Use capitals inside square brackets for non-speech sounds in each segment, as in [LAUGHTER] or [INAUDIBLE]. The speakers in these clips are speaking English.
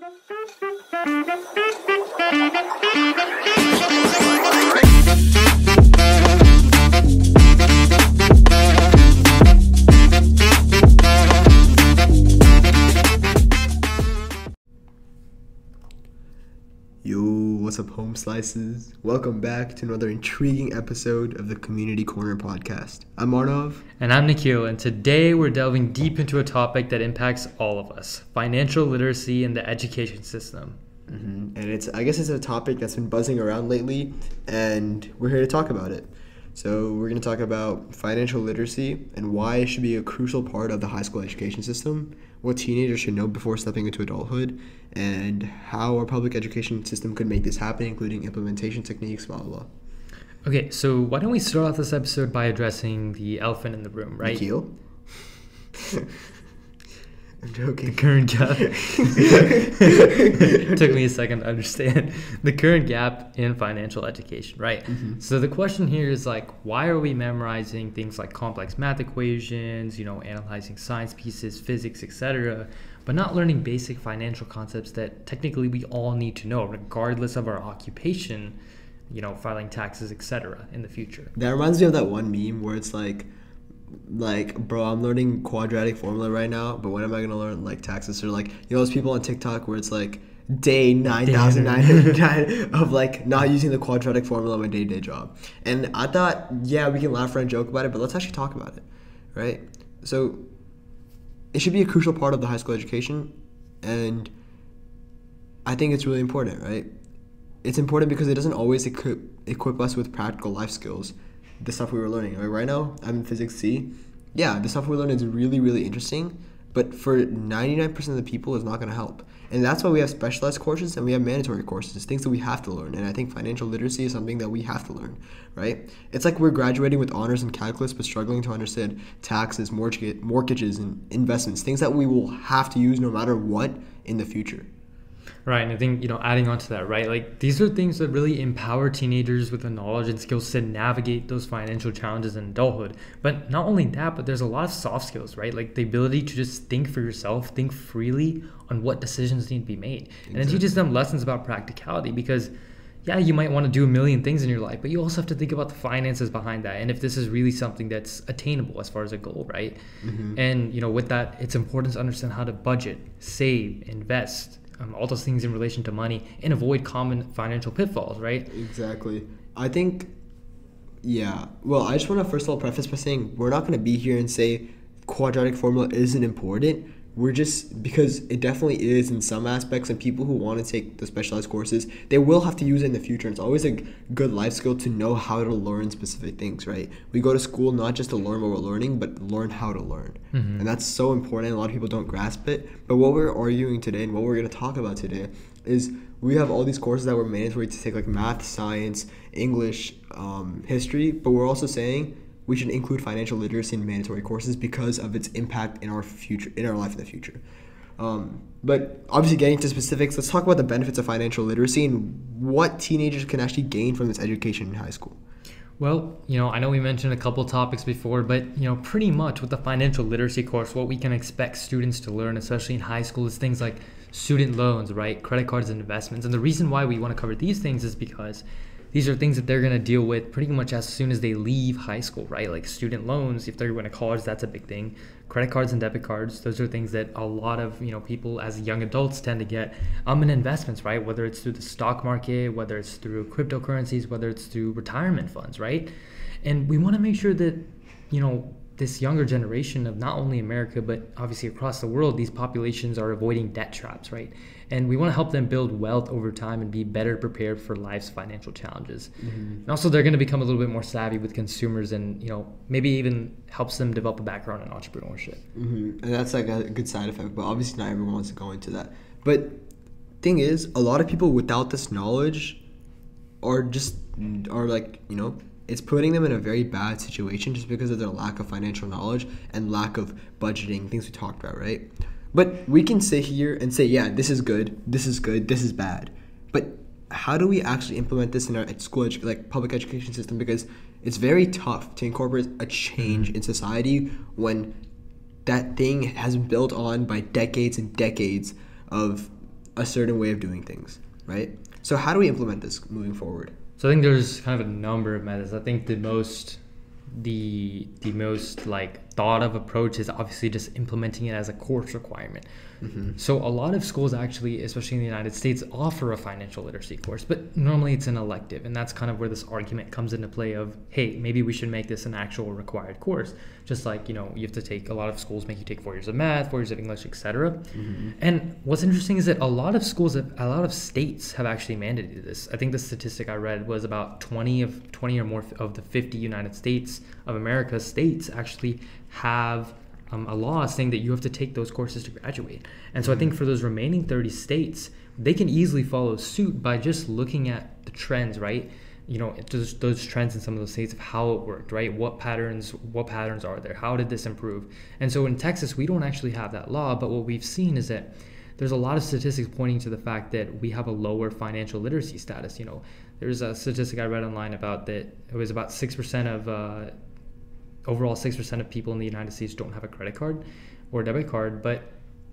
Thank you. Yo, what's up, home slices? Welcome back to another intriguing episode of the Community Corner podcast. I'm Arnav. And I'm Nikhil, and today we're delving deep into a topic that impacts all of us financial literacy in the education system. Mm-hmm. And it's, I guess, it's a topic that's been buzzing around lately, and we're here to talk about it. So, we're going to talk about financial literacy and why it should be a crucial part of the high school education system, what teenagers should know before stepping into adulthood, and how our public education system could make this happen, including implementation techniques, blah, blah, blah. Okay, so why don't we start off this episode by addressing the elephant in the room, right? Nikhil? [LAUGHS] I'm joking. The current gap. [LAUGHS] Took me a second to understand the current gap in financial education, right? Mm-hmm. So the question here is like, why are we memorizing things like complex math equations, you know, analyzing science pieces, physics, etc., but not learning basic financial concepts that technically we all need to know, regardless of our occupation, you know, filing taxes, etc., in the future. That reminds me of that one meme where it's like, like, bro, I'm learning quadratic formula right now, but when am I gonna learn like taxes? Or like, you know, those people on TikTok where it's like day nine thousand nine hundred nine [LAUGHS] of like not using the quadratic formula in my day to day job. And I thought, yeah, we can laugh and joke about it, but let's actually talk about it, right? So, it should be a crucial part of the high school education, and I think it's really important, right? It's important because it doesn't always equip equip us with practical life skills the stuff we were learning. Right now, I'm in physics C. Yeah, the stuff we learn is really, really interesting, but for 99% of the people, it's not going to help. And that's why we have specialized courses and we have mandatory courses, things that we have to learn. And I think financial literacy is something that we have to learn, right? It's like we're graduating with honors in calculus, but struggling to understand taxes, mortgage, mortgages, and investments, things that we will have to use no matter what in the future. Right, and I think you know, adding on to that, right? Like these are things that really empower teenagers with the knowledge and skills to navigate those financial challenges in adulthood. But not only that, but there's a lot of soft skills, right? Like the ability to just think for yourself, think freely on what decisions need to be made, exactly. and it teaches them lessons about practicality because. Yeah, you might want to do a million things in your life, but you also have to think about the finances behind that, and if this is really something that's attainable as far as a goal, right? Mm-hmm. And you know, with that, it's important to understand how to budget, save, invest, um, all those things in relation to money and avoid common financial pitfalls, right? Exactly. I think, yeah. Well, I just want to first of all preface by saying we're not going to be here and say quadratic formula isn't important we're just because it definitely is in some aspects and people who want to take the specialized courses they will have to use it in the future. It's always a good life skill to know how to learn specific things right? We go to school not just to learn what we're learning but learn how to learn. Mm-hmm. and that's so important a lot of people don't grasp it. But what we're arguing today and what we're going to talk about today is we have all these courses that were mandatory to take like math science english um, history but we're also saying we should include financial literacy in mandatory courses because of its impact in our future, in our life in the future. Um, but obviously, getting to specifics, let's talk about the benefits of financial literacy and what teenagers can actually gain from this education in high school. Well, you know, I know we mentioned a couple topics before, but you know, pretty much with the financial literacy course, what we can expect students to learn, especially in high school, is things like student loans, right, credit cards and investments. And the reason why we want to cover these things is because these are things that they're going to deal with pretty much as soon as they leave high school, right? Like student loans, if they're going to college, that's a big thing. Credit cards and debit cards, those are things that a lot of you know people as young adults tend to get. Um, in investments, right? Whether it's through the stock market, whether it's through cryptocurrencies, whether it's through retirement funds, right? And we want to make sure that you know this younger generation of not only America but obviously across the world, these populations are avoiding debt traps, right? And we want to help them build wealth over time and be better prepared for life's financial challenges. Mm-hmm. And also, they're going to become a little bit more savvy with consumers, and you know maybe even helps them develop a background in entrepreneurship. Mm-hmm. And that's like a good side effect, but obviously not everyone wants to go into that. But thing is, a lot of people without this knowledge are just are like you know it's putting them in a very bad situation just because of their lack of financial knowledge and lack of budgeting, things we talked about, right? But we can sit here and say, yeah, this is good, this is good, this is bad. But how do we actually implement this in our school, edu- like public education system? Because it's very tough to incorporate a change mm-hmm. in society when that thing has been built on by decades and decades of a certain way of doing things, right? So how do we implement this moving forward? So I think there's kind of a number of methods. I think the most the the most like thought of approach is obviously just implementing it as a course requirement. Mm-hmm. So a lot of schools actually, especially in the United States, offer a financial literacy course, but normally it's an elective, and that's kind of where this argument comes into play of, hey, maybe we should make this an actual required course. Just like you know, you have to take a lot of schools make you take four years of math, four years of English, etc. Mm-hmm. And what's interesting is that a lot of schools, have, a lot of states have actually mandated this. I think the statistic I read was about 20 of 20 or more of the 50 United States of America states actually have um, a law saying that you have to take those courses to graduate. And so I think mm-hmm. for those remaining 30 states, they can easily follow suit by just looking at the trends, right? You know, those, those trends in some of those states of how it worked, right? What patterns, what patterns are there? How did this improve? And so in Texas, we don't actually have that law, but what we've seen is that there's a lot of statistics pointing to the fact that we have a lower financial literacy status. You know, there's a statistic I read online about that it was about six percent of uh, overall 6% of people in the United States don't have a credit card or debit card, but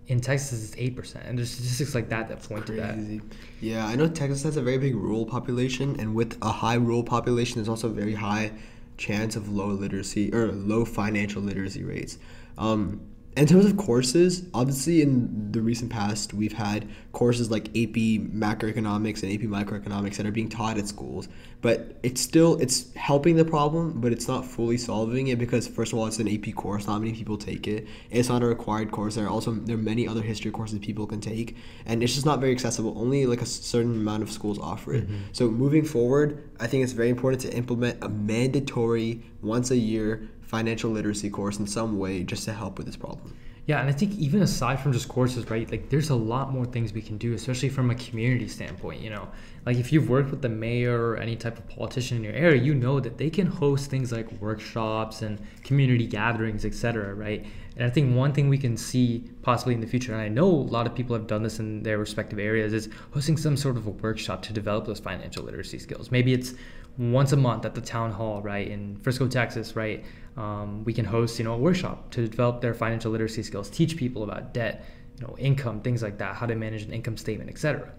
in Texas it's 8%. And there's statistics like that that point Crazy. to that. Yeah, I know Texas has a very big rural population, and with a high rural population, there's also a very high chance of low literacy or low financial literacy rates. Um, in terms of courses, obviously in the recent past, we've had courses like AP macroeconomics and AP microeconomics that are being taught at schools, but it's still it's helping the problem, but it's not fully solving it because first of all, it's an AP course. Not many people take it. It's not a required course. There are also there are many other history courses people can take, and it's just not very accessible. Only like a certain amount of schools offer it. Mm-hmm. So moving forward, I think it's very important to implement a mandatory once a year financial literacy course in some way just to help with this problem. Yeah, and I think even aside from just courses, right? Like there's a lot more things we can do, especially from a community standpoint, you know. Like if you've worked with the mayor or any type of politician in your area, you know that they can host things like workshops and community gatherings, etc., right? And I think one thing we can see possibly in the future, and I know a lot of people have done this in their respective areas, is hosting some sort of a workshop to develop those financial literacy skills. Maybe it's once a month at the town hall, right, in Frisco, Texas, right? Um, we can host, you know, a workshop to develop their financial literacy skills, teach people about debt, you know, income, things like that, how to manage an income statement, etc.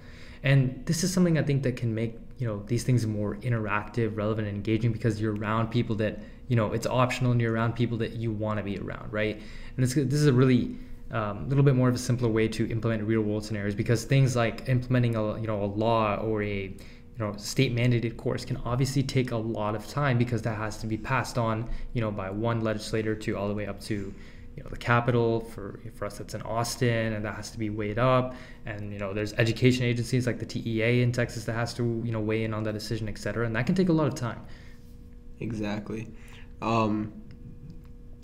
And this is something I think that can make you know these things more interactive, relevant, and engaging because you're around people that you know it's optional and you're around people that you want to be around, right? And this this is a really a um, little bit more of a simpler way to implement real world scenarios because things like implementing a you know a law or a you know state mandated course can obviously take a lot of time because that has to be passed on you know by one legislator to all the way up to you know the capital for for us that's in Austin and that has to be weighed up. And you know there's education agencies like the TEA in Texas that has to you know weigh in on that decision et cetera and that can take a lot of time. Exactly. Um,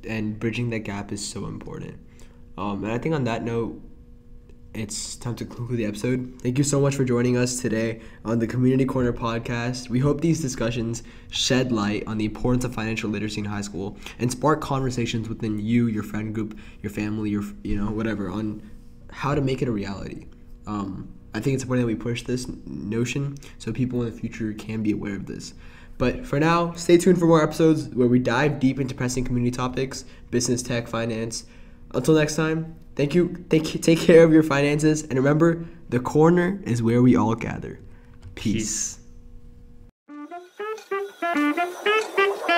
and bridging that gap is so important. Um, and I think on that note it's time to conclude the episode. Thank you so much for joining us today on the Community Corner podcast. We hope these discussions shed light on the importance of financial literacy in high school and spark conversations within you, your friend group, your family, your you know whatever on how to make it a reality. Um, I think it's important that we push this notion so people in the future can be aware of this. But for now, stay tuned for more episodes where we dive deep into pressing community topics, business, tech, finance. Until next time, Thank you. Take, take care of your finances. And remember, the corner is where we all gather. Peace.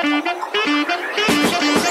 Peace.